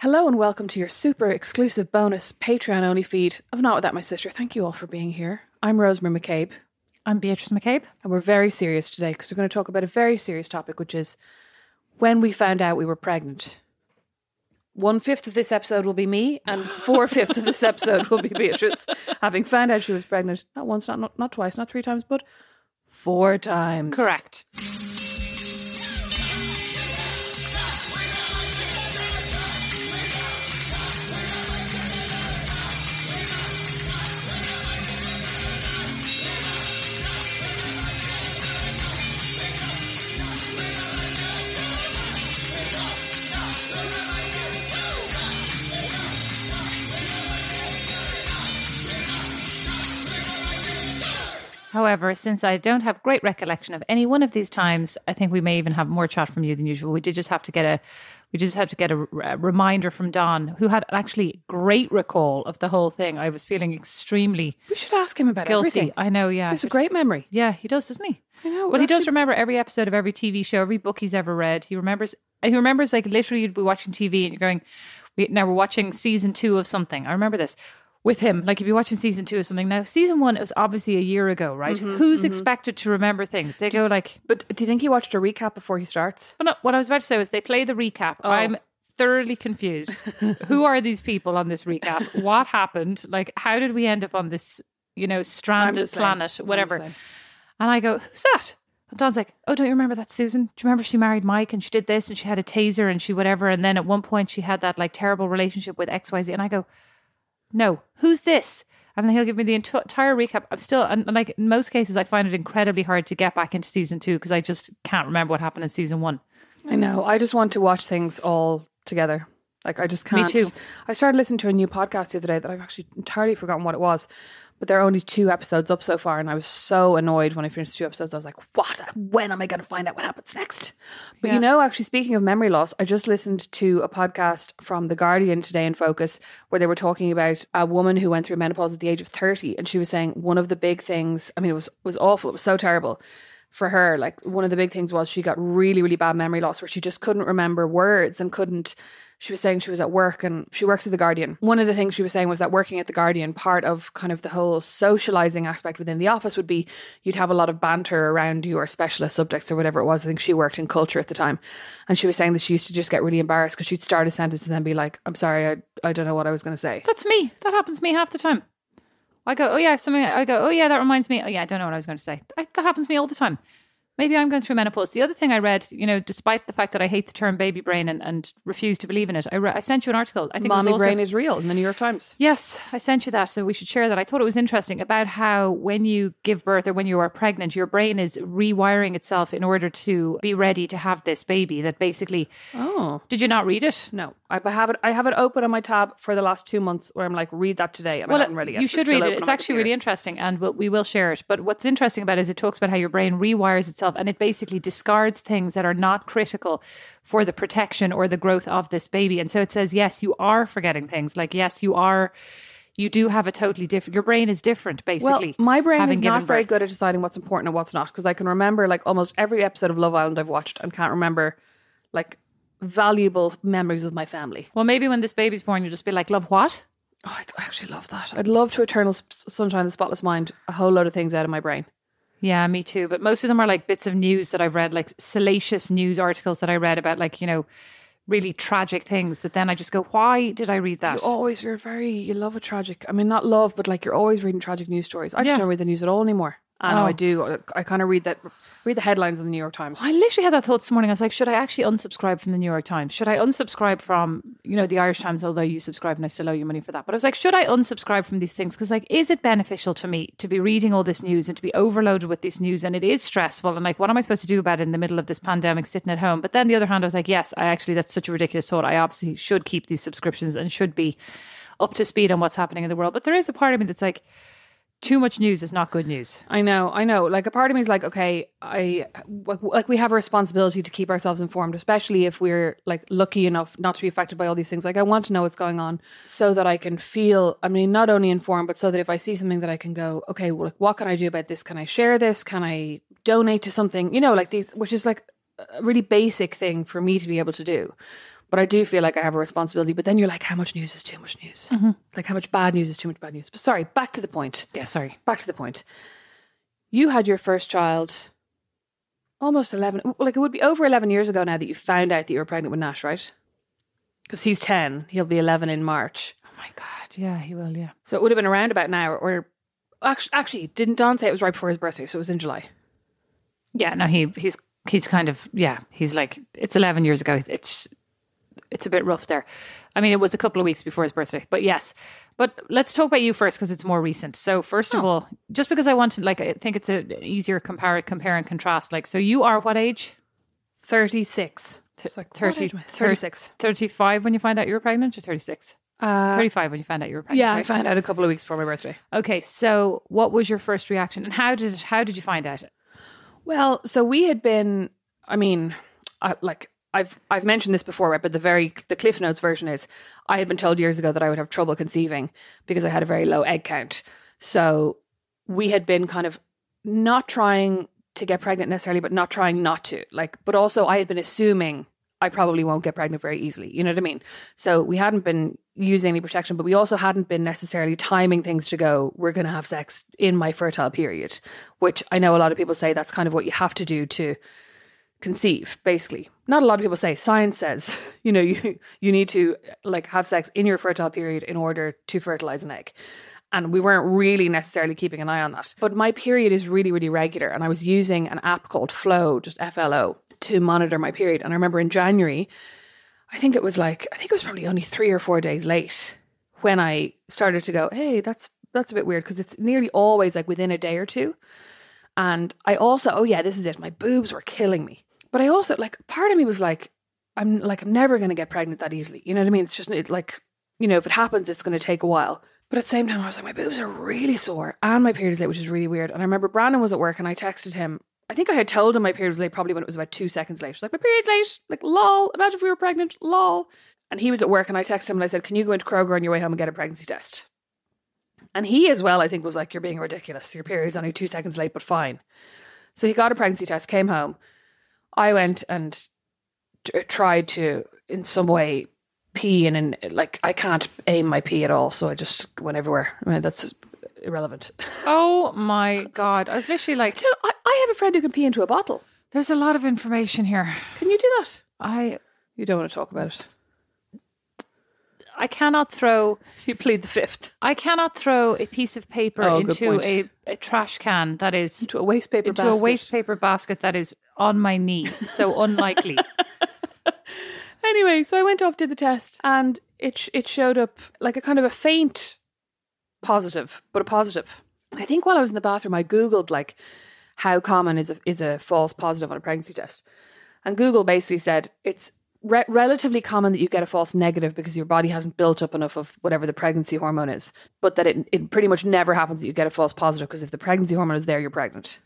Hello and welcome to your super exclusive bonus Patreon only feed of Not Without My Sister. Thank you all for being here. I'm Rosemary McCabe. I'm Beatrice McCabe. And we're very serious today because we're going to talk about a very serious topic, which is when we found out we were pregnant. One fifth of this episode will be me, and four fifths of this episode will be Beatrice, having found out she was pregnant not once, not, not not twice, not three times, but four times. Correct. However, since I don't have great recollection of any one of these times, I think we may even have more chat from you than usual. We did just have to get a we just had to get a, a reminder from Don, who had actually great recall of the whole thing. I was feeling extremely We should ask him about guilty. everything. I know, yeah. He has a great memory. Yeah, he does, doesn't he? I know. Well, he does remember every episode of every TV show, every book he's ever read. He remembers. He remembers like literally you'd be watching TV and you're going, we, "Now we're watching season two of something." I remember this with him. Like if you're watching season two or something now, season one it was obviously a year ago, right? Mm-hmm, Who's expected to remember things? They go like, But do you think he watched a recap before he starts? well, no, what I was about to say was they play the recap. Oh. I'm thoroughly confused. Who are these people on this recap? What happened? Like, how did we end up on this, you know, stranded planet, whatever? And I go, who's that? And Don's like, oh, don't you remember that Susan? Do you remember she married Mike and she did this and she had a taser and she whatever? And then at one point she had that like terrible relationship with XYZ. And I go, no, who's this? And then he'll give me the entire recap. I'm still, and like in most cases, I find it incredibly hard to get back into season two because I just can't remember what happened in season one. I know. I just want to watch things all together. Like I just can't. Me too. I started listening to a new podcast the other day that I've actually entirely forgotten what it was, but there are only two episodes up so far, and I was so annoyed when I finished two episodes. I was like, "What? When am I going to find out what happens next?" But you know, actually, speaking of memory loss, I just listened to a podcast from the Guardian today in Focus where they were talking about a woman who went through menopause at the age of thirty, and she was saying one of the big things. I mean, it was it was awful. It was so terrible for her like one of the big things was she got really really bad memory loss where she just couldn't remember words and couldn't she was saying she was at work and she works at the guardian one of the things she was saying was that working at the guardian part of kind of the whole socializing aspect within the office would be you'd have a lot of banter around your specialist subjects or whatever it was i think she worked in culture at the time and she was saying that she used to just get really embarrassed because she'd start a sentence and then be like i'm sorry i, I don't know what i was going to say That's me. That happens to me half the time. I go, oh yeah, something. I go, oh yeah, that reminds me. Oh yeah, I don't know what I was going to say. I, that happens to me all the time. Maybe I'm going through menopause. The other thing I read, you know, despite the fact that I hate the term baby brain and, and refuse to believe in it, I, re- I sent you an article. I think it was mommy also- brain is real in the new york times Yes, I sent you that, so we should share that. I thought it was interesting about how when you give birth or when you are pregnant, your brain is rewiring itself in order to be ready to have this baby. That basically, oh did you not read it? no I have it. I have it open on my tab for the last two months, where I'm like, read that today, and I haven't read it yet. you should read it. It's actually really interesting, and we'll, we will share it. But what's interesting about it is it talks about how your brain rewires itself and it basically discards things that are not critical for the protection or the growth of this baby. And so it says, yes, you are forgetting things. Like, yes, you are. You do have a totally different. Your brain is different, basically. Well, my brain is not very birth. good at deciding what's important and what's not because I can remember like almost every episode of Love Island I've watched and can't remember like valuable memories with my family. Well, maybe when this baby's born, you'll just be like, love what? Oh, I I actually love that. I'd love to eternal sunshine of the spotless mind a whole load of things out of my brain. Yeah, me too. But most of them are like bits of news that I've read, like salacious news articles that I read about, like, you know, really tragic things that then I just go, why did I read that? You always you're very you love a tragic. I mean, not love, but like you're always reading tragic news stories. I just Yeah. don't read the news at all anymore. I know Oh. I do. I, I kind of read that read the headlines in the New York Times. I literally had that thought this morning. I was like, should I actually unsubscribe from the New York Times? Should I unsubscribe from, you know, the Irish Times, although you subscribe and I still owe you money for that. But I was like, should I unsubscribe from these things? Because, like, is it beneficial to me to be reading all this news and to be overloaded with this news? And it is stressful. And, like, what am I supposed to do about it in the middle of this pandemic sitting at home? But then the other hand, I was like, yes, I actually, that's such a ridiculous thought. I obviously should keep these subscriptions and should be up to speed on what's happening in the world. But there is a part of me that's like, too much news is not good news. I know, I know. Like a part of me is like, okay, I like, we have a responsibility to keep ourselves informed, especially if we're like lucky enough not to be affected by all these things. Like I want to know what's going on so that I can feel. I mean, not only informed, but so that if I see something that I can go, okay, well, like what can I do about this? Can I share this? Can I donate to something? You know, like these, which is like a really basic thing for me to be able to do. But I do feel like I have a responsibility. But then you're like, how much news is too much news? Mm-hmm. Like how much bad news is too much bad news? But sorry, back to the point Yeah, sorry. back to the point. You had your first child almost 11, like it would be over 11 years ago now that you found out that you were pregnant with Nash, right? Because he's 10, he'll be 11 in March. Oh my God. Yeah, he will. Yeah. So it would have been around about now, or actually, actually, didn't Don say it was right before his birthday? So it was in July. Yeah, no, he he's he's kind of yeah, he's like it's eleven years ago. It's it's a bit rough there. I mean, it was a couple of weeks before his birthday, but yes. But let's talk about you first because it's more recent. So first of all, just because I want to like, I think it's a easier compare compare and contrast. Like, so you are what age? 36. Like, 30, age am 36. 35 when you find out you were pregnant, or thirty six? Uh, 35 when you found out you were pregnant. yeah, I right? found out a couple of weeks before my birthday. Okay, so what was your first reaction, and how did how did you find out? Well, so we had been. I mean, I, like I've I've mentioned this before, right? But the very the Cliff Notes version is I had been told years ago that I would have trouble conceiving because I had a very low egg count. So we had been kind of not trying to get pregnant necessarily, but not trying not to. Like, but also I had been assuming I probably won't get pregnant very easily. You know what I mean? So we hadn't been using any protection, but we also hadn't been necessarily timing things to go, we're going to have sex in my fertile period, which I know a lot of people say that's kind of what you have to do to conceive, basically. Not a lot of people say, science says, you know, you, you need to like have sex in your fertile period in order to fertilize an egg. And we weren't really necessarily keeping an eye on that. But my period is really, really regular. And I was using an app called Flo, just FLO, to monitor my period. And I remember in January, I think it was like, I think it was probably only three or four days late when I started to go, hey, that's that's a bit weird because it's nearly always like within a day or two. And I also, oh yeah, this is it. My boobs were killing me. But I also like part of me was like, I'm like I'm never going to get pregnant that easily. You know what I mean? It's just it, like, you know, if it happens, it's going to take a while. But at the same time, I was like, my boobs are really sore and my period is late, which is really weird. And I remember Brandon was at work and I texted him. I think I had told him my period was late probably when it was about two seconds late. She's like, my period's late. Like, lol. Imagine if we were pregnant. Lol. And he was at work and I texted him and I said, can you go into Kroger on your way home and get a pregnancy test? And he as well, I think, was like, you're being ridiculous. Your period's only two seconds late, but fine. So he got a pregnancy test, came home. I went and t- tried to, in some way, pee, and in, like I can't aim my pee at all, so I just went everywhere. I mean, that's irrelevant. Oh my god! I was literally like, you know, I, I have a friend who can pee into a bottle. "There's a lot of information here." Can you do that? I You don't want to talk about it. I cannot throw You plead the fifth I cannot throw a piece of paper Oh, into a, a trash can that is into a waste paper into basket. a waste paper basket that is on my knee. So unlikely. Anyway, so I went off did the test, and it it showed up like a kind of a faint positive, but a positive. I think while I was in the bathroom, I googled like how common is a, is a false positive on a pregnancy test, and Google basically said it's re- relatively common that you get a false negative because your body hasn't built up enough of whatever the pregnancy hormone is, but that it it pretty much never happens that you get a false positive because if the pregnancy hormone is there, you're pregnant.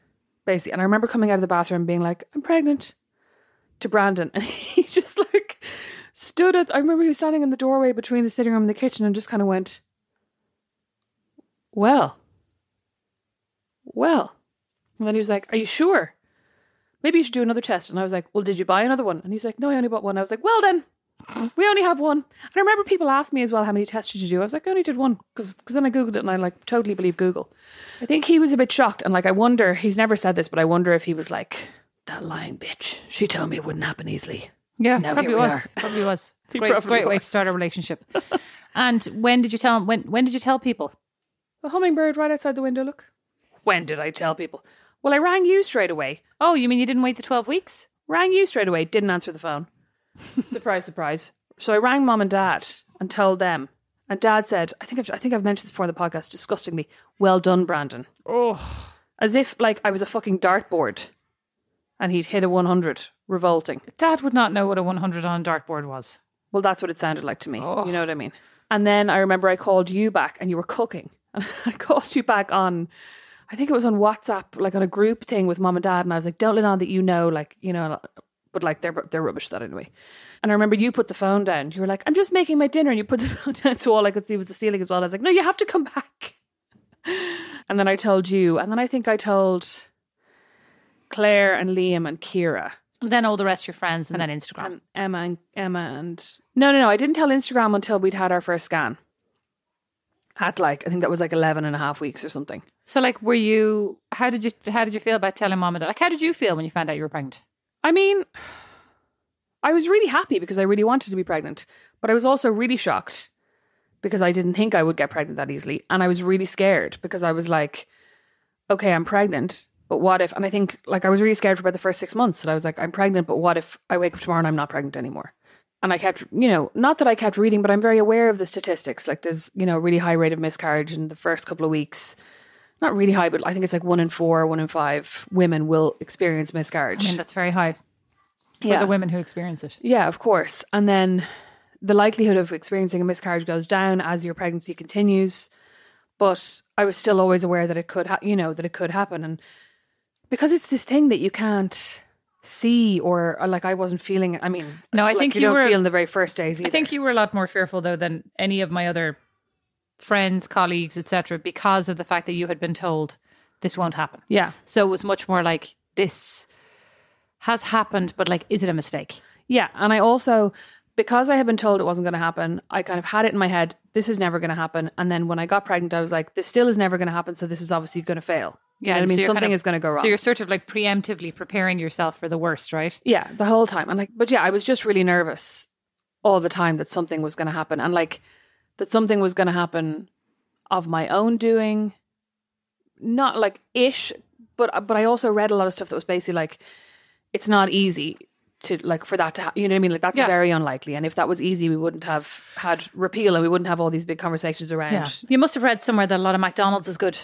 basically. And I remember coming out of the bathroom being like, I'm pregnant to Brandon. And he just like stood at, I remember he was standing in the doorway between the sitting room and the kitchen and just kind of went, Well, well. And then he was like, Are you sure? Maybe you should do another test. And I was like, Well, did you buy another one? And he's like, No, I only bought one. I was like, Well, then. We only have one. And I remember people asked me as well, how many tests did you do? I was like, I only did one because then I Googled it and I like totally believe Google. I think he was a bit shocked. And like, I wonder, he's never said this, but I wonder if he was like, that lying bitch. She told me it wouldn't happen easily. Yeah, Now probably was. Probably was. It's great, it's a great way to start a relationship. and when did you tell him? When when did you tell people? A hummingbird right outside the window, look. When did I tell people? Well, I rang you straight away. Oh, you mean you didn't wait the twelve weeks? Rang you straight away, didn't answer the phone. surprise, surprise. So I rang mom and dad and told them. And dad said, I think I've, I think I've mentioned this before in the podcast, disgustingly, well done, Brandon. Oh, As if like I was a fucking dartboard and he'd hit a 100. Revolting. Dad would not know what a one hundred on a dartboard was. Well, that's what it sounded like to me. Oh. You know what I mean? And then I remember I called you back and you were cooking. And I called you back on, I think it was on WhatsApp, like on a group thing with mom and dad. And I was like, don't let on that you know, like, you know, but like they're, they're rubbish that anyway. And I remember you put the phone down. You were like, I'm just making my dinner. And you put the phone down so all I could see was the ceiling as well. I was like, no, you have to come back. And then I told you. And then I think I told Claire and Liam and Kira. And then all the rest of your friends, and, then Instagram. And Emma and Emma and no, no, no. I didn't tell Instagram until we'd had our first scan. At like I think that was like 11 and a half weeks or something. so, like, were you? How did you? How did you feel about telling mom and dad? Like, how did you feel when you found out you were pregnant? I mean, I was really happy because I really wanted to be pregnant, but I was also really shocked because I didn't think I would get pregnant that easily, and I was really scared because I was like, okay, I'm pregnant. But what if, and I think like I was really scared for about the first six months that I was like, I'm pregnant, but what if I wake up tomorrow and I'm not pregnant anymore? And I kept, you know, not that I kept reading, but I'm very aware of the statistics. Like there's, you know, a really high rate of miscarriage in the first couple of weeks. Not really high, but I think it's like one in four, one in five women will experience miscarriage. I mean, that's very high for Yeah. the women who experience it. Yeah, of course. And then the likelihood of experiencing a miscarriage goes down as your pregnancy continues. But I was still always aware that it could, ha- you know, that it could happen. And because it's this thing that you can't see, or, or like I wasn't feeling. I mean, No, I like think you, you don't were- feel in the very first days. Either. I think you were a lot more fearful though than any of my other friends, colleagues, etc., because of the fact that you had been told this won't happen. yeah, So it was much more like this has happened, but like, is it a mistake? yeah. And I also, because I had been told it wasn't going to happen, I kind of had it in my head. This is never going to happen. And then when I got pregnant, I was like, this still is never going to happen. So this is obviously going to fail. You know I mean, so something kind of- is going to go wrong. So you're sort of like preemptively preparing yourself for the worst, right? Yeah, the whole time. And like, but yeah, I was just really nervous all the time that something was going to happen, and like that something was going to happen of my own doing, not like ish, but but I also read a lot of stuff that was basically like, it's not easy to like for that to ha- you know what I mean like that's Yeah. very unlikely and if that was easy we wouldn't have had repeal and we wouldn't have all these big conversations around Yeah. You must have read somewhere that a lot of McDonald's is good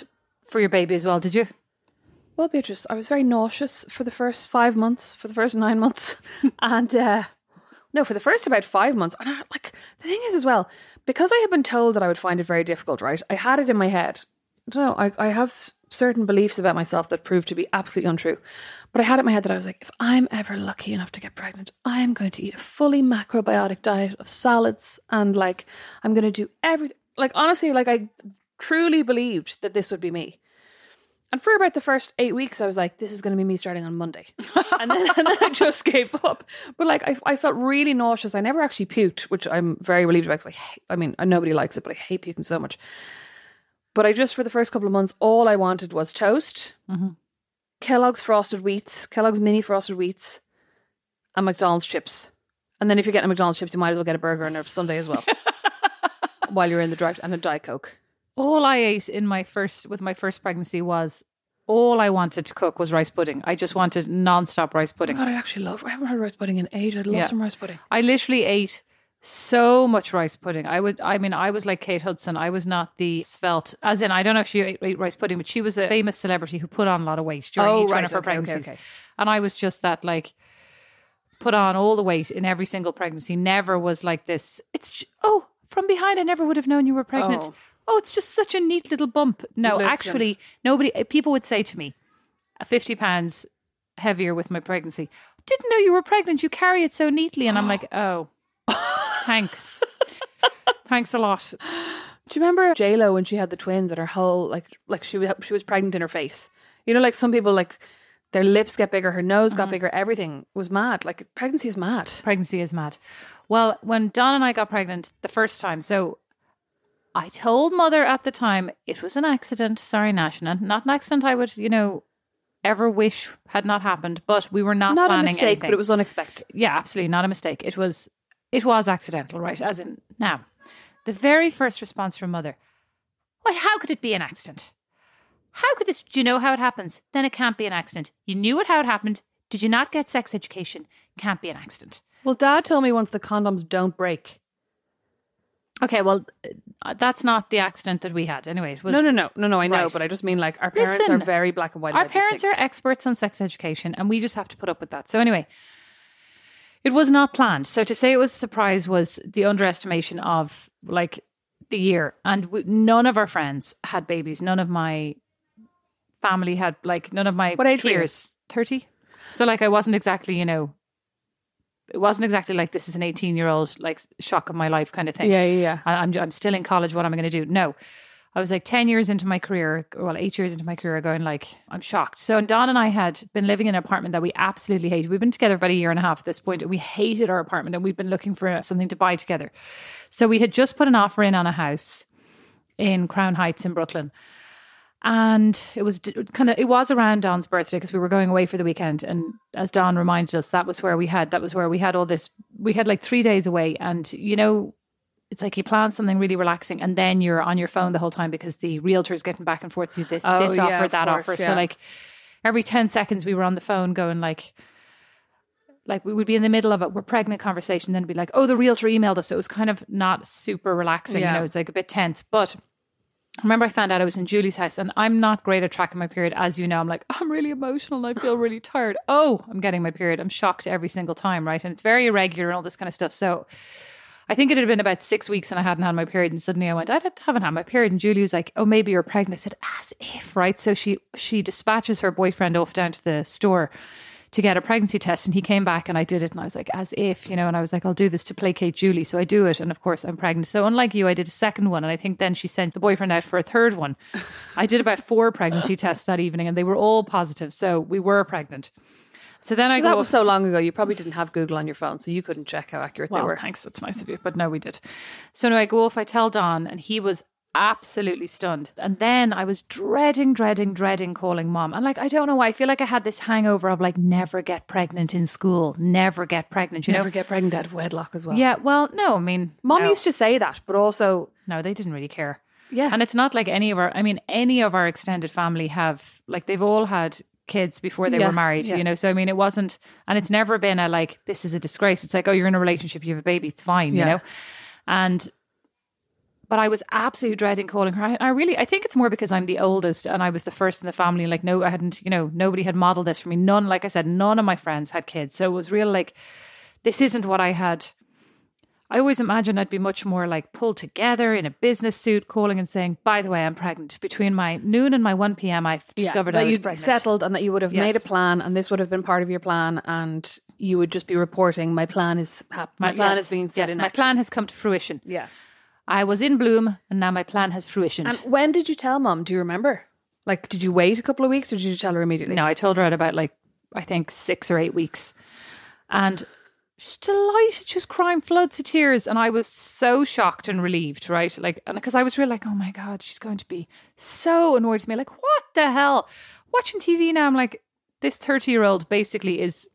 for your baby as well, did you? Well, Beatrice, I was very nauseous for the first five months, for the first nine months, and uh, no, for the first about five months. And I, like the thing is, as well, because I had been told that I would find it very difficult. Right, I had it in my head. I don't know. I, I have certain beliefs about myself that proved to be absolutely untrue. But I had it in my head that I was like, if I'm ever lucky enough to get pregnant, I am going to eat a fully macrobiotic diet of salads and like I'm going to do everything. Like honestly, like I truly believed that this would be me. And for about the first eight weeks, I was like, this is going to be me starting on Monday. and, then, and then I just gave up. But like, I, I felt really nauseous. I never actually puked, which I'm very relieved about because I, hate- I mean, nobody likes it, but I hate puking so much. But I just, for the first couple of months, all I wanted was toast, mm-hmm. Kellogg's frosted wheats, Kellogg's mini frosted wheats, and McDonald's chips. And then if you're getting a McDonald's chips, you might as well get a burger and a sundae as well. While you're in the drive and a Diet Coke. All I ate in my first with my first pregnancy was all I wanted to cook was rice pudding. I just wanted non-stop rice Oh pudding. God, I actually love. I haven't had rice pudding in age. I'd love Yeah. some rice pudding. I literally ate so much rice pudding. I would, I mean, I was like Kate Hudson. I was not the svelte, as in, I don't know if she ate, ate rice pudding, but she was a famous celebrity who put on a lot of weight during Oh, each one of her Okay, okay, pregnancies. okay. And I was just that like put on all the weight in every single pregnancy. Never was like this. It's oh, from behind, I never would have known you were pregnant. Oh. Oh, it's just such a neat little bump. No, Listen. actually, nobody. Uh, people would say to me, 50 pounds heavier with my pregnancy. Didn't know you were pregnant. You carry it so neatly. And I'm like, oh, thanks. thanks a lot. Do you remember J Lo when she had the twins and her whole like like she was she was pregnant in her face? You know, like some people like their lips get bigger, her nose got uh-huh. bigger, everything was mad. Like pregnancy is mad. Pregnancy is mad. Well, when Don and I got pregnant the first time, so I told mother at the time it was an accident. Sorry, Nash, not an accident I would, you know, ever wish had not happened, but we were not, Not a mistake, anything. but it was unexpected. yeah, absolutely not a mistake. It was it was accidental, right? As in now, the very first response from mother, Why, how could it be an accident? How could this do you know how it happens? Then it can't be an accident. You knew it how it happened. Did you not get sex education? Can't be an accident. Well, Dad told me once the condoms don't break. Okay, well, uh, that's not the accident that we had. Anyway, it was no, no, no, no, no. I know, Right. but I just mean like our parents Listen, are very black and white. Our parents are experts on sex education, and we just have to put up with that. So anyway, it was not planned. So to say it was a surprise was the underestimation of like the year, and we, none of our friends had babies. None of my family had like none of my What age peers thirty. So like I wasn't exactly you know. It wasn't exactly like this is an 18 year old like shock of my life kind of thing. Yeah, yeah, yeah. I- I'm I'm still in college. What am I going to do? No, I was like ten years into my career, well, eight years into my career, going like I'm shocked. So, and Don and I had been living in an apartment that we absolutely hated. We've been together about a year and a half at this point, and we hated our apartment, and we'd been looking for uh, something to buy together. So we had just put an offer in on a house in Crown Heights in Brooklyn. And it was kind of it was around Don's birthday because we were going away for the weekend, and as Don reminded us, that was where we had that was where we had all this. We had like three days away, and you know, it's like you plan something really relaxing, and then you're on your phone the whole time because the realtor's getting back and forth to this Oh, this yeah, offer, of that course, offer. yeah. So like every ten seconds we were on the phone going like like we would be in the middle of it, we're pregnant conversation, then it'd be like, oh, the realtor emailed us. So it was kind of not super relaxing, Yeah. you know, it's like a bit tense. But I remember I found out I was in Julie's house and I'm not great at tracking my period, as you know. I'm like, I'm really emotional and I feel really tired. Oh, I'm getting my period. I'm shocked every single time, right? And it's very irregular and all this kind of stuff. So I think it had been about six weeks and I hadn't had my period, and suddenly I went, I haven't had my period. And Julie was like, Oh, maybe you're pregnant. I said, As if, right? So she she dispatches her boyfriend off down to the store to get a pregnancy test, and he came back and I did it, and I was like, As if, you know, and I was like, I'll do this to placate Julie, so I do it, and of course I'm pregnant. So unlike you, I did a second one, and I think then she sent the boyfriend out for a third one. I did about four pregnancy tests that evening, and they were all positive, so we were pregnant. So then I So go that was so long ago. You probably didn't have Google on your phone, so you couldn't check how accurate well, they were. thanks. That's nice of you. But no, we did. So now I go off, I tell Don, and he was absolutely stunned. And then I was dreading, dreading, dreading calling mom. And like, I don't know why. I feel like I had this hangover of like, never get pregnant in school, never get pregnant, you Never know? get pregnant out of wedlock as well. Yeah, well, no, I mean, Mom no. used to say that, but also, No, they didn't really care. yeah. And it's not like any of our, I mean, any of our extended family have, like, they've all had kids before they Yeah, were married, yeah. you know? So, I mean, it wasn't, and it's never been a like, this is a disgrace. It's like, oh, you're in a relationship, you have a baby, it's fine, you know? And, but I was absolutely dreading calling her. I, I really, I think it's more because I'm the oldest and I was the first in the family. Like, no, I hadn't, you know, nobody had modeled this for me. None, like I said, none of my friends had kids. So it was real like, this isn't what I had. I always imagined I'd be much more like pulled together in a business suit, calling and saying, "By the way, I'm pregnant." Between my noon and my one p.m., I discovered that I was you'd pregnant. settled and that you would have Yes. made a plan, and this would have been part of your plan, and you would just be reporting, "My plan is hap- my, plan yes, is being set yes, in my action." plan has come to fruition. Yeah. I was in bloom, and now my plan has fruition. And when did you tell mom? Do you remember? Like, did you wait a couple of weeks, or did you tell her immediately? No, I told her at about like I think six or eight weeks, and she's delighted. She was crying floods of tears, and I was so shocked and relieved, right? Like, and because I was really like, oh my god, she's going to be so annoyed with me. Like, what the hell? Watching TV now, I'm like, this thirty year old basically is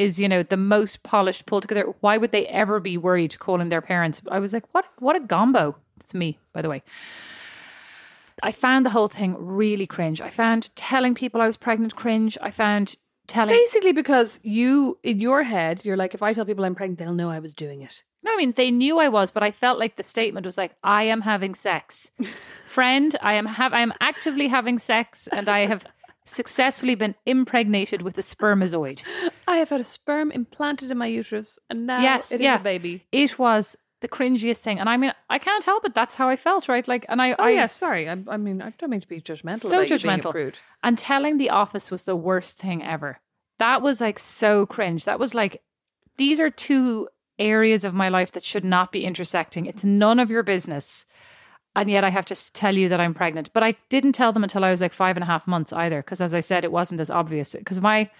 is you know the most polished pulled together. Why would they ever be worried calling their parents? I was like, what? What a gombo! It's me, by the way. I found the whole thing really cringe. I found telling people I was pregnant cringe. I found telling. Basically, because you, in your head, you're like, if I tell people I'm pregnant, they'll know I was doing it. No, I mean they knew I was, but I felt like the statement was like, "I am having sex, friend. I am have I am actively having sex, and I have successfully been impregnated with a spermazoid." I have had a sperm implanted in my uterus, and now yes, it is yeah, a baby. It was the cringiest thing. And I mean, I can't help it. That's how I felt, right? Like, and I, Oh I yeah, sorry. I, I mean, I don't mean to be judgmental. so about you being a judgmental. And telling the office was the worst thing ever. That was like so cringe. That was like, these are two areas of my life that should not be intersecting. It's none of your business. And yet I have to tell you that I'm pregnant. But I didn't tell them until I was like five and a half months either. Because as I said, it wasn't as obvious. Because my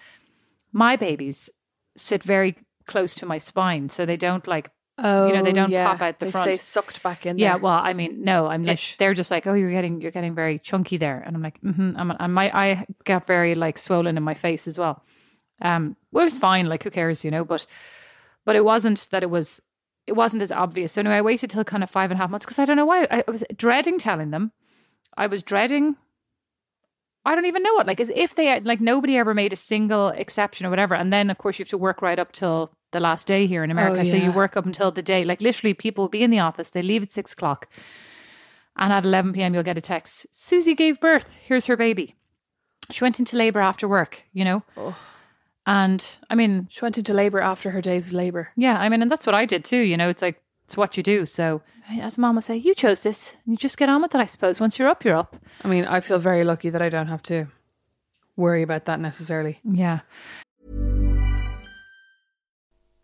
my babies sit very close to my spine. So they don't like Oh, You know, they don't yeah. pop out the they front. stay sucked back in. yeah, there. well, I mean, no, I'm like, Ish. they're just like, oh, you're getting, you're getting very chunky there, and I'm like, mm-hmm. I'm, I might, I got very like swollen in my face as well. Um, well, it was fine, like who cares, you know? But, but it wasn't that it was, it wasn't as obvious. So anyway, I waited till kind of five and a half months because I don't know why I, was dreading telling them. I was dreading. I don't even know what, like, as if they had, like, nobody ever made a single exception or whatever. And then, of course, you have to work right up till the last day here in oh, America. So you work up until the day, like, literally, people will be in the office, they leave at six o'clock. And at 11 p.m., you'll get a text Susie gave birth. Here's her baby. She went into labor after work, you know? And I mean, She went into labour after her day's labour. yeah, I mean, and that's what I did too, you know? It's like, it's what you do. So, as mom would say, you chose this. You just get on with it, I suppose. Once you're up, you're up. I mean, I feel very lucky that I don't have to worry about that necessarily. Yeah.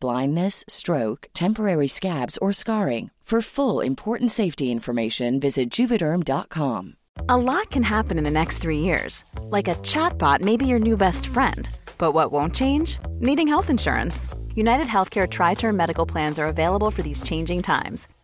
blindness, stroke, temporary scabs, or scarring. For full important safety information, visit juvederm.com. A lot can happen in the next three years. Like a chatbot may be your new best friend. But what won't change? Needing health insurance. United Healthcare Tri Term Medical Plans are available for these changing times.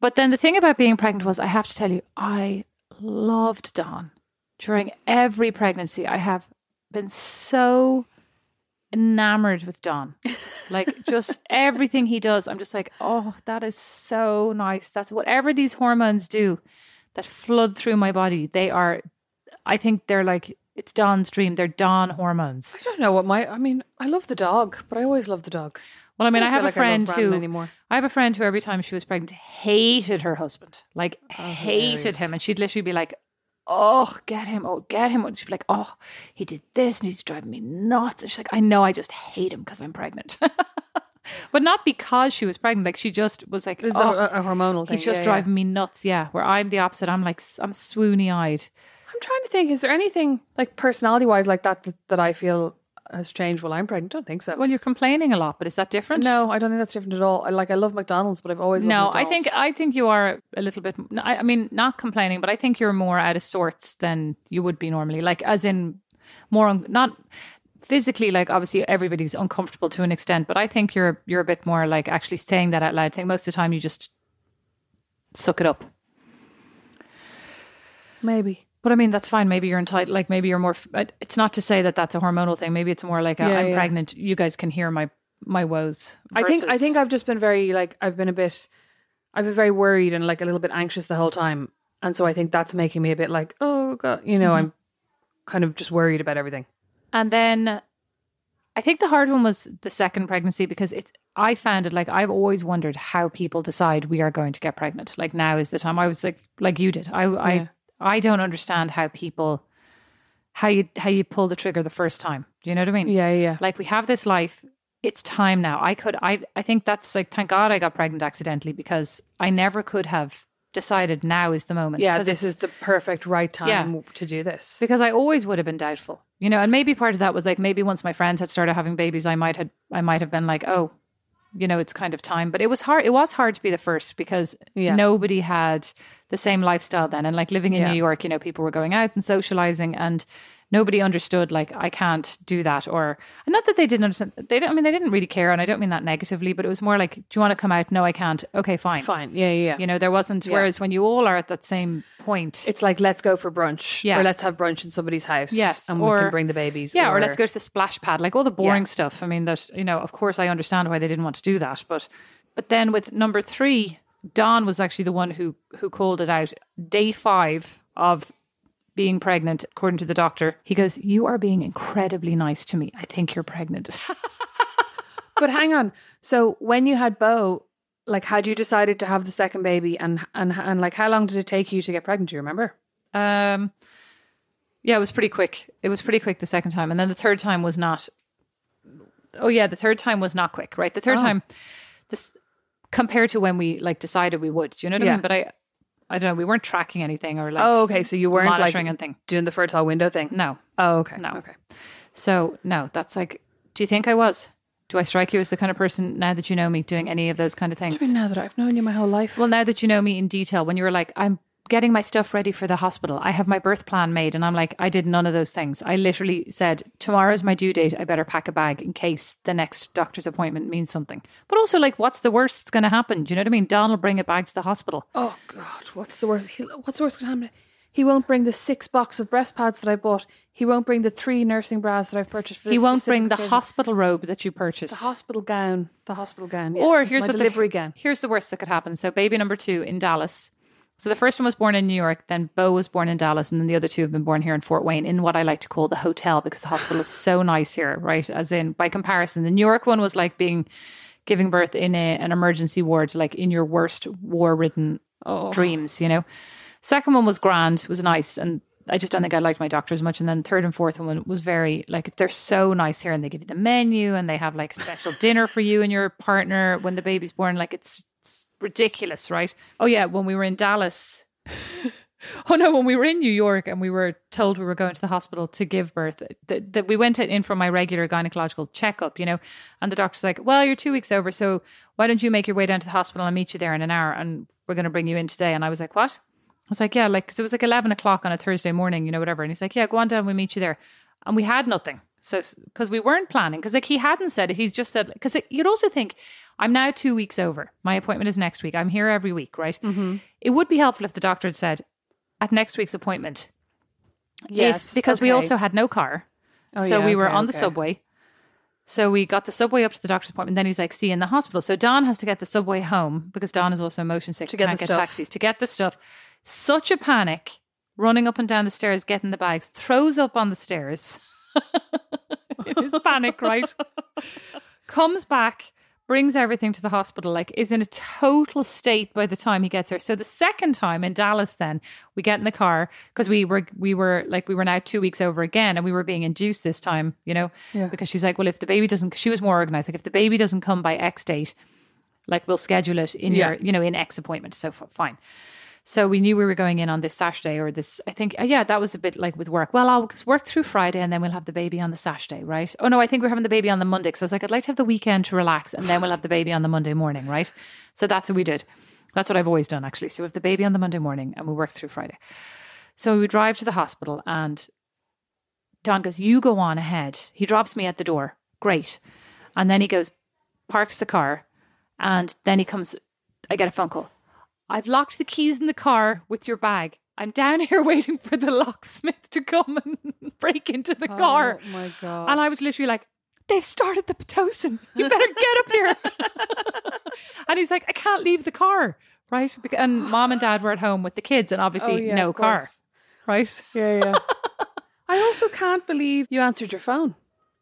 But then the thing about being pregnant was, I have to tell you, I loved Don. During every pregnancy, I have been so enamored with Don. Like just everything he does, I'm just like, oh, that is so nice. That's whatever these hormones do that flood through my body. They are, I think they're like, it's Don's dream. They're Don hormones. I don't know what my. I mean, I love the dog, but I always love the dog. Well, I mean, I, don't have a like I love friend who anymore. I have a friend who every time she was pregnant hated her husband, like oh, hated him, and she'd literally be like, "Oh, get him! Oh, get him!" And she'd be like, "Oh, he did this, and he's driving me nuts." And she's like, "I know, I just hate him because I'm pregnant." But not because she was pregnant. Like she just was like, oh, a, a hormonal thing. he's just yeah, yeah. driving me nuts. Yeah. Where I'm the opposite. I'm like, I'm swoony eyed. I'm I'm trying to think. Is there anything like personality wise like that, that that I feel has changed while I'm pregnant? I don't think so. Well, you're complaining a lot, but is that different? no, I don't think that's different at all. I, like I love McDonald's, but I've always No, I think I think you are a little bit. I, I mean, not complaining, but I think you're more out of sorts than you would be normally. Like, as in, more un, not physically. Like, obviously, everybody's uncomfortable to an extent, but I think you're you're a bit more like actually saying that out loud. I think most of the time you just suck it up. maybe. But I mean, that's fine. Maybe you're entitled. Like, maybe you're more. It's not to say that that's a hormonal thing. Maybe it's more like a, Yeah, I'm yeah. pregnant. You guys can hear my my woes. I think I think I've just been very like I've been a bit I've been very worried and like a little bit anxious the whole time. And so I think that's making me a bit like, oh god, you know, mm-hmm. I'm kind of just worried about everything. And then I think the hard one was the second pregnancy because it's I found it like I've always wondered how people decide we are going to get pregnant. Like now is the time. I was like like you did. I Yeah. I I don't understand how people how you how you pull the trigger the first time. Do you know what I mean? Yeah, yeah. Like we have this life. It's time now. I could I I think that's like thank God I got pregnant accidentally because I never could have decided now is the moment. Yeah, this is the perfect right time Yeah. to do this. because I always would have been doubtful, you know. And maybe part of that was like maybe once my friends had started having babies, I might had I might have been like, oh, you know, it's kind of time. But it was hard. It was hard to be the first because Yeah. nobody had the same lifestyle then. And like living in Yeah. New York, you know, people were going out and socializing, and nobody understood like I can't do that. Or and not that they didn't understand. They didn't. I mean, they didn't really care, and I don't mean that negatively. But it was more like, do you want to come out? No, I can't. Okay, fine. Fine. Yeah, yeah. yeah. You know, there wasn't. Yeah. Whereas when you all are at that same point, It's like let's go for brunch. Yeah. Or let's have brunch in somebody's house. Yes, And or- we can bring the babies. Yeah, or, let's go to the splash pad, like all the boring Yeah. stuff. I mean, that you know, of course, I understand why they didn't want to do that, but but then with number three, Don was actually the one who who called it out. Day five of being pregnant, according to the doctor, he goes, "You are being incredibly nice to me. I think you're pregnant." But hang on. So when you had Bo, like had you decided to have the second baby and and and like how long did it take you to get pregnant? Do you remember? Um, yeah, it was pretty quick. It was pretty quick the second time, and then the third time was not. Oh yeah, the third time was not quick. Right, the third Oh. time, this compared to when we like decided we would. Do you know what I mean? But I, I don't know. We weren't tracking anything or like. oh, okay. So you weren't like monitoring anything. doing the fertile window thing. No, Oh, okay. No. Okay. so no. That's like. Do you think I was? Do I strike you as the kind of person now that you know me doing any of those kind of things? Now that I've known you my whole life. Well, now that you know me in detail, when you were like, I'm getting my stuff ready for the hospital, I have my birth plan made. And I'm like, I did none of those things. I literally said, tomorrow's my due date. I better pack a bag in case the next doctor's appointment means something. But also, like, what's the worst that's going to happen? Do you know what I mean? Don will bring it back to the hospital. oh God, what's the worst? He, what's the worst going to happen? He won't bring the six box of breast pads that I bought. He won't bring the three nursing bras that I've purchased. For He won't bring the occasion. hospital robe that you purchased. the hospital gown. The hospital gown. Yes. Or here's my what delivery the, gown. Here's the worst that could happen. So baby number two in Dallas. So the first one was born in New York, then Bo was born in Dallas, and then the other two have been born here in Fort Wayne in what I like to call the hotel because the hospital is so nice here, right? As in by comparison, the New York one was like being giving birth in a, an emergency ward, like in your worst war-ridden oh. dreams, you know. Second one was grand, was nice, and I just don't think I liked my doctor as much. And then third and fourth one was very like they're so nice here, and they give you the menu, and they have like a special dinner for you and your partner when the baby's born. Like it's ridiculous, right? Oh yeah, when we were in Dallas. Oh no! When we were in New York and we were told we were going to the hospital to give birth, that, that we went in for my regular gynecological checkup, you know, and the doctor's like, "Well, you're two weeks over, so why don't you make your way down to the hospital and meet you there in an hour, and we're going to bring you in today." And I was like, "What?" I was like, "Yeah, like 'cause it was like eleven o'clock on a Thursday morning, you know, whatever." And he's like, "Yeah, go on down, we meet you there," and we had nothing. So because we weren't planning, because like he hadn't said it, he's just said because you'd also think I'm now two weeks over. My appointment is next week. I'm here every week, right? Mm-hmm. It would be helpful if the doctor had said at next week's appointment. if- Yes, because we also had no car, Oh, so yeah, we were okay, on the okay. subway. So we got the subway up to the doctor's appointment. Then he's like, "See you in the hospital." So Don has to get the subway home because Don is also motion sick. To get can't the get stuff. taxis to get the stuff. Such a panic, running up and down the stairs, getting the bags. Throws up on the stairs. in his panic, right? Comes back, brings everything to the hospital, like is in a total state by the time he gets there. So the second time in Dallas, then we get in the car because we were we were like we were now two weeks over again, and we were being induced this time, you know, Yeah. because she's like, well, if the baby doesn't, she was more organized. Like if the baby doesn't come by X date, like we'll schedule it in Yeah. your, you know, in X appointment. So fine. So we knew we were going in on this Saturday or this, I think, uh, yeah, that was a bit like with work. Well, I'll just work through Friday and then we'll have the baby on the Saturday, right? Oh, no, I think we're having the baby on the Monday because I was like, I'd like to have the weekend to relax and then we'll have the baby on the Monday morning, right? So that's what we did. That's what I've always done, actually. So we have the baby on the Monday morning and we work through Friday. So we drive to the hospital and Don goes, You go on ahead. He drops me at the door. Great. And then he goes, parks the car. And then he comes, I get a phone call. I've locked the keys in the car with your bag. I'm down here waiting for the locksmith to come and break into the oh car. Oh my god! And I was literally like, they've started the Pitocin. You better get up here. and he's like, I can't leave the car. Right. And mom and dad were at home with the kids and obviously Oh, yeah, no car. course. Right. Yeah, yeah. I also can't believe you answered your phone.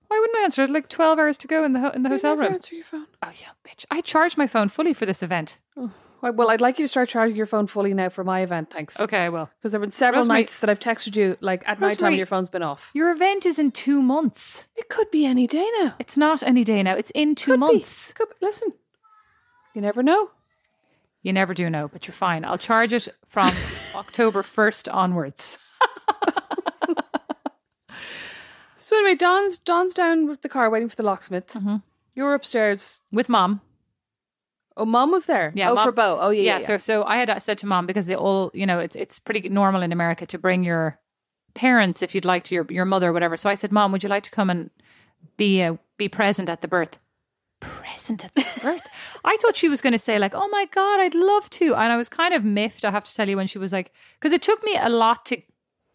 Why wouldn't I answer it? Like 12 hours to go in the, ho- in the You hotel room. Answer your phone. Oh, yeah, bitch. I charged my phone fully for this event. Well, well, I'd like you to start charging your phone fully now for my event. Thanks. Okay, I will. Because there have been several Rosemary- nights that I've texted you like at night time Rosemary- your phone's been off. Your event is in two months. It could be any day now. It's not any day now. It's in two Could be. months. Could be. Listen, you never know. You never do know, but you're fine. I'll charge it from October 1st onwards. So anyway, Don's Don's down with the car waiting for the locksmith. Mm-hmm. You're upstairs. With mom. Oh, mom was there. Yeah, Oh, mom- for Bo. Oh, yeah. yeah, Yeah. so so I had uh, said to mom because they all, you know, it's it's pretty normal in America to bring your parents if you'd like to your your mother or whatever. So I said, "Mom, would you like to come and be a, be present at the birth?" Present at the birth. I thought she was going to say like, "Oh my god, I'd love to." And I was kind of miffed, I have to tell you when she was like because it took me a lot to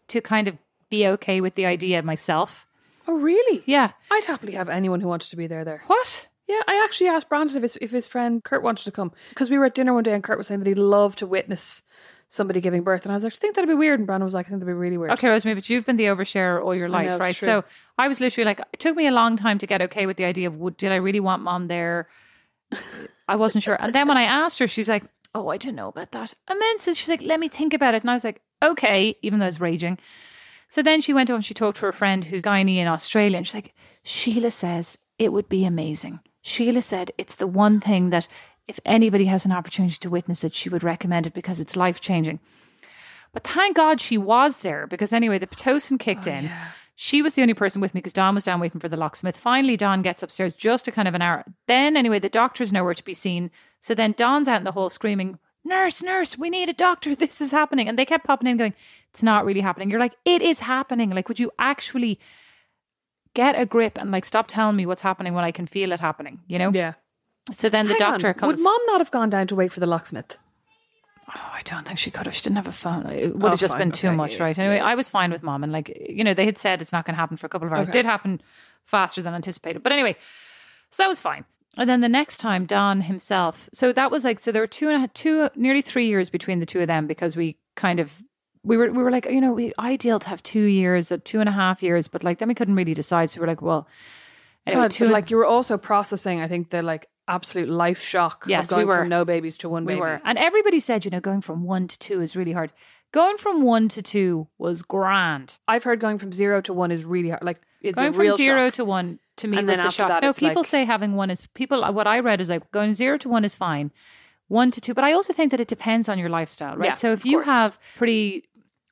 to kind of be okay with the idea myself. oh, really? Yeah. I'd happily have anyone who wanted to be there there. What? Yeah, I actually asked Brandon if his, if his friend Kurt wanted to come because we were at dinner one day and Kurt was saying that he'd love to witness somebody giving birth, and I was like, I think that'd be weird, and Brandon was like, I think that'd be really weird. Okay, Rosemary, but you've been the oversharer all your life, know, right? true. So I was literally like, it took me a long time to get okay with the idea of would, did I really want mom there? I wasn't sure. And then when I asked her, she's like, oh, I don't know about that. And then so she's like, let me think about it. And I was like, okay, even though I was raging. So then she went on, she talked to her friend who's gynae in Australia, and she's like, Sheila says it would be amazing. Sheila said it's the one thing that if anybody has an opportunity to witness it, she would recommend it because it's life changing. But thank God she was there because anyway, the Pitocin kicked oh, in. She was the only person with me because Don was down waiting for the locksmith. Finally, Don gets upstairs just a kind of an hour. Then, anyway, the doctor's nowhere to be seen. So then Don's out in the hall screaming, Nurse, nurse, we need a doctor. This is happening. And they kept popping in going, It's not really happening. You're like, It is happening. Like, would you actually get a grip and like stop telling me what's happening when I can feel it happening? You know? Yeah. So then the Hang doctor on. comes. Would mom not have gone down to wait for the locksmith? Oh, I don't think she could have. She didn't have a phone. It would Oh, have just fine. been too Okay, much, right? Anyway, I was fine with mom, and like you know, they had said it's not going to happen for a couple of hours. Okay. It did happen faster than anticipated, but anyway, so that was fine. And then the next time, Don himself. So that was like so there were two and a two, nearly three years between the two of them because we kind of we were we were like you know we ideal to have two years, uh, two and a half years, but like then we couldn't really decide. So we were like, well, anyway, God, two like you were also processing, I think, the like absolute life shock Yes, of going we were. from no babies to one we baby. were, and everybody said you know going from one to two is really hard. Going from one to two was grand. I've heard going from zero to one is really hard. Like it's going from real zero shock. to one to me And was then the shock. that, no, people like- say having one is people. What I read is like going zero to one is fine, one to two. But I also think that it depends on your lifestyle, right? Yeah, so if you course. have pretty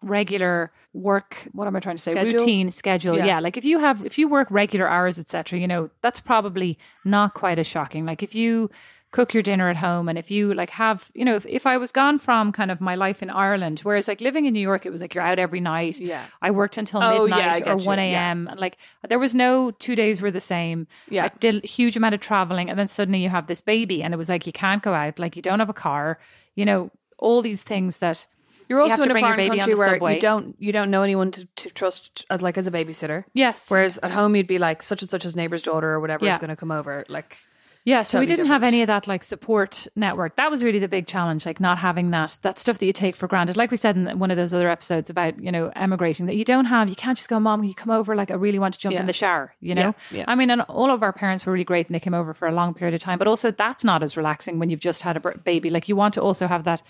regular work, what am I trying to say? Schedule? Routine schedule, Yeah. yeah. Like if you have if you work regular hours, etc. You know that's probably not quite as shocking. Like if you cook your dinner at home and if you like have you know if, if i was gone from kind of my life in ireland whereas like living in new york it was like you're out every night Yeah. i worked until Oh, yeah, midnight or get you, 1 yeah. a.m and like there was no two days were the same Yeah. i did a huge amount of traveling and then suddenly you have this baby and it was like you can't go out like you don't have a car you know all these things that You're also to in a foreign baby country where subway. you don't you don't know anyone to, to trust as like as a babysitter. yes Whereas at home you'd be like such and such as neighbor's daughter or whatever Yeah. is going to come over. Like Yeah, so we didn't have any of that like support network. That was really the big challenge, like not having that that stuff that you take for granted. Like we said in one of those other episodes about you know emigrating, that you don't have. You can't just go, Mom, you come over? Like I really want to jump Yeah. in the shower. You know, Yeah, yeah. I mean, and all of our parents were really great, and they came over for a long period of time. But also, that's not as relaxing when you've just had a baby. Like you want to also have that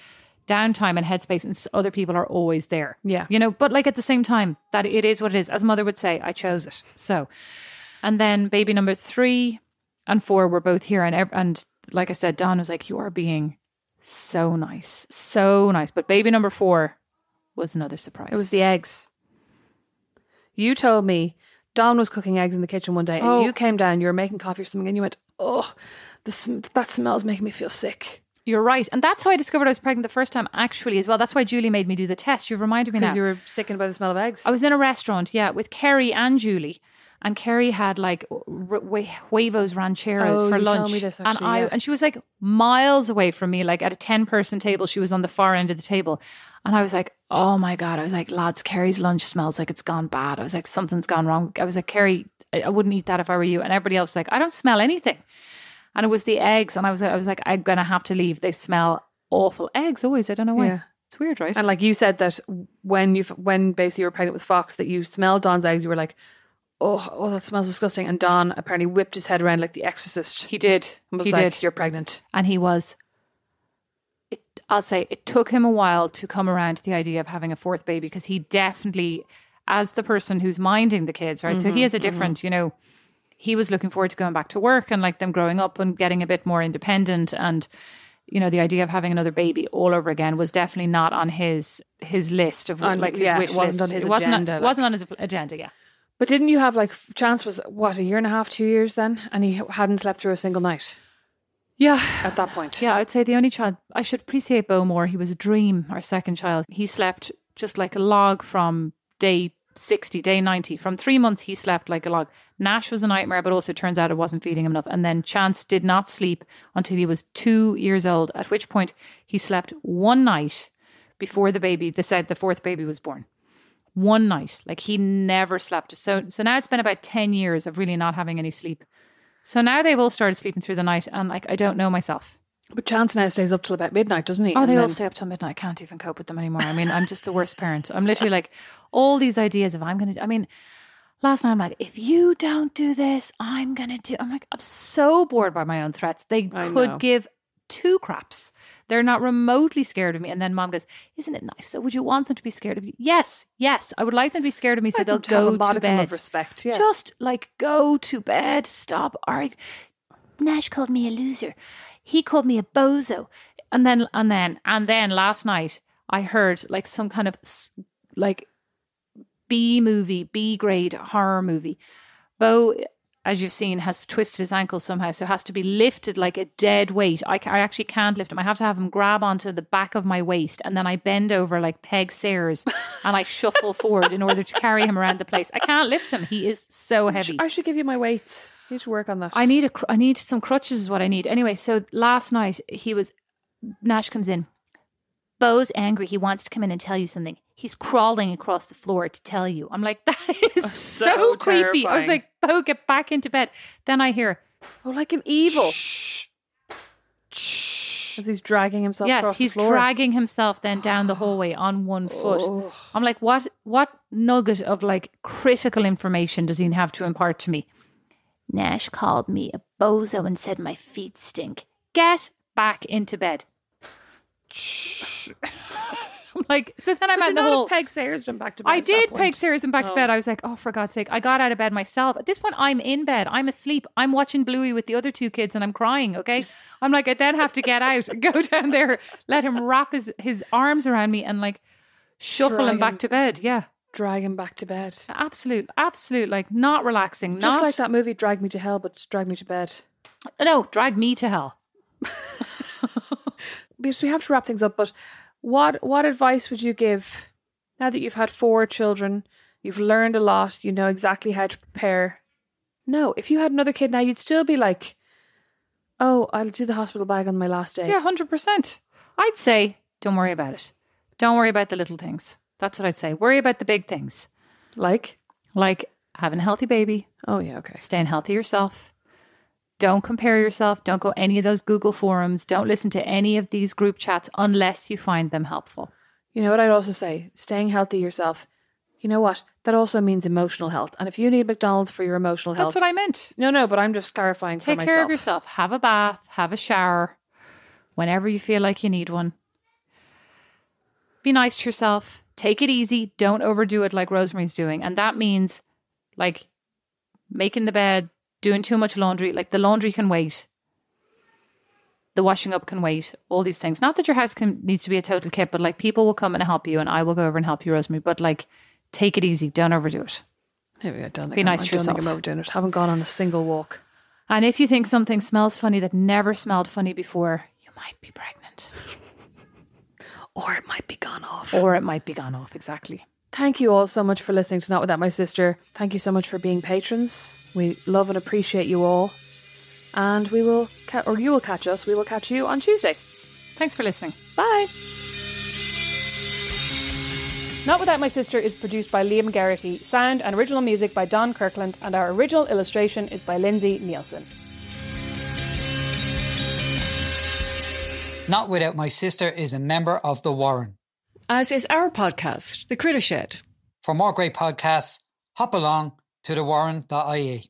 downtime and headspace, and other people are always there. Yeah. you know. But like at the same time, that it is what it is. As mother would say, I chose it. So, and then baby number three and four were both here, and and like I said, Don was like, "You are being So nice. So nice. But baby number four was another surprise. It was the eggs. You told me Don was cooking eggs in the kitchen one day, and Oh. you came down. You were making coffee or something, and you went, "Oh, the sm- that smells making me feel sick." You're right. And that's how I discovered I was pregnant the first time, actually, as well. That's why Julie made me do the test. You've reminded me now. Because you were sickened by the smell of eggs. I was in a restaurant, yeah, with Kerry and Julie. And Kerry had like huevos rancheros Oh, for you lunch. this, and I yeah. and she was like miles away from me, like at a 10 person table. She was on the far end of the table. And I was like, oh my God. I was like, lads, Kerry's lunch smells like it's gone bad. I was like, something's gone wrong. I was like, Kerry, I I wouldn't eat that if I were you. And everybody else was like, I don't smell anything. And it was the eggs. And I was I was like, I'm gonna have to leave. They smell awful. Eggs always, I don't know why. Yeah. It's weird, right? and like you said that when you when basically you were pregnant with Fox, that you smelled Don's eggs, you were like, "Oh, oh, that smells disgusting." And Don apparently whipped his head around like the Exorcist. he did. he like, did. "You're pregnant." and he was it, i'll say it took him a while to come around to the idea of having a fourth baby because he definitely as the person who's minding the kids right so he mm-hmm, has a mm-hmm. different you know he was looking forward to going back to work and like them growing up and getting a bit more independent and you know the idea of having another baby all over again was definitely not on his his list of On- like his yeah, it wasn't list. on his it wasn't agenda, on, like- wasn't on his agenda yeah But didn't you have like Chance was what a year and a half, two years then, and he hadn't slept through a single night yeah at that point. Yeah, I'd say the only child I should appreciate Bo more. He was a dream, our second child. He slept just like a log from day 60, day 90. From three months, he slept like a log. Nash was a nightmare, but also turns out it wasn't feeding him enough. And then Chance did not sleep until he was two years old, at which point he slept one night before the baby, the said the fourth baby was born. One night. Like he never slept. So so now it's been about 10 years of really not having any sleep. So now they've all started sleeping through the night and like I don't know myself. But Chance now stays up till about midnight, doesn't he? Oh, And they all then- stay up till midnight. I can't even cope with them anymore. I mean, I'm just the worst parent. I'm literally like all these ideas of I'm going to. I mean, last night I'm like, if you don't do this, I'm going to do. I'm like, I'm so bored by my own threats. They I could know. give two craps. They're not remotely scared of me. And then mom goes, "Isn't it nice? though? would you want them to be scared of you?" Yes, yes. I would like them to be scared of me, so Like they'll them to have a go to bed. of respect, yeah. Just like go to bed. Stop arguing. Nash called me a loser. He called me a bozo. And then and then and then last night I heard like some kind of like B movie, B grade horror movie. Bo, as you've seen, has twisted his ankle somehow, so has to be lifted like a dead weight. I, I actually can't lift him. I have to have him grab onto the back of my waist, and then I bend over like Peg Sayers, and I shuffle forward in order to carry him around the place. I can't lift him. He is so heavy. I should give you my weights. You need to work on that. I need a cr- I need some crutches is what I need. Anyway, so last night he was Nash comes in. Bo's angry. He wants to come in and tell you something. He's crawling across the floor to tell you. I'm like, that is so, So creepy. I was like, Bo, get back into bed. Then I hear, Oh, like an evil. Shh. As he's dragging himself yes, across he's the floor. dragging himself then down the hallway on one foot. Oh. I'm like, what what nugget of like critical information does he have to impart to me? Nash called me a bozo and said my feet stink. Get back into bed. I'm like, so then I'm Could at the not whole. Peg Sayers done back to bed. I did peg Sarah's and back to Oh. bed. I was like, oh, for God's sake. I got out of bed myself. At this point, I'm in bed. I'm asleep. I'm watching Bluey with the other two kids and I'm crying, okay? I'm like, I then have to get out, go down there, let him wrap his, his arms around me and like shuffle Drag him back to bed. Yeah. Drag him back to bed. Absolute, absolute, like not relaxing. Just not, like that movie, Drag Me to Hell, but Drag Me to Bed. No, drag me to hell. Because we have to wrap things up, but what what advice would you give now that you've had four children, you've learned a lot, you know exactly how to prepare? No, if you had another kid now, you'd still be like, oh, I'll do the hospital bag on my last day. Yeah, 100%. I'd say, don't worry about it. Don't worry about the little things. That's what I'd say. Worry about the big things. Like, Like having a healthy baby, oh yeah, okay. staying healthy yourself. Don't compare yourself. Don't go any of those Google forums. Don't listen to any of these group chats unless you find them helpful. You know what I'd also say? Staying healthy yourself. You know what? That also means emotional health. And if you need McDonald's for your emotional health, That's what I meant. No, no, but I'm just clarifying for Take care of yourself. Have a bath, have a shower whenever you feel like you need one. Be nice to yourself. Take it easy. Don't overdo it like Rosemary's doing. And that means like making the bed, doing too much laundry. Like the laundry can wait. The washing up can wait, all these things. Not that your house can needs to be a total kit, but like people will come and help you, and I will go over and help you, Rosemary. But like, take it easy, don't overdo it. Here we go. Don't think Be I'm- nice I to don't think yourself. I'm overdoing it. Haven't gone on a single walk. And if you think something smells funny that never smelled funny before, you might be pregnant, Or it might be gone off. or it might be gone off. Exactly. Thank you all so much for listening to Not Without My Sister. Thank you so much for being patrons. We love and appreciate you all. And we will, ca- or you will catch us. We will catch you on Tuesday. Thanks for listening. Bye. Not Without My Sister is produced by Liam Garrity, sound and original music by Don Kirkland, and our original illustration is by Lindsay Nielsen. Not Without My Sister is a member of The Warren. As is our podcast, The Critter Shed. For more great podcasts, hop along to thewarren.ie.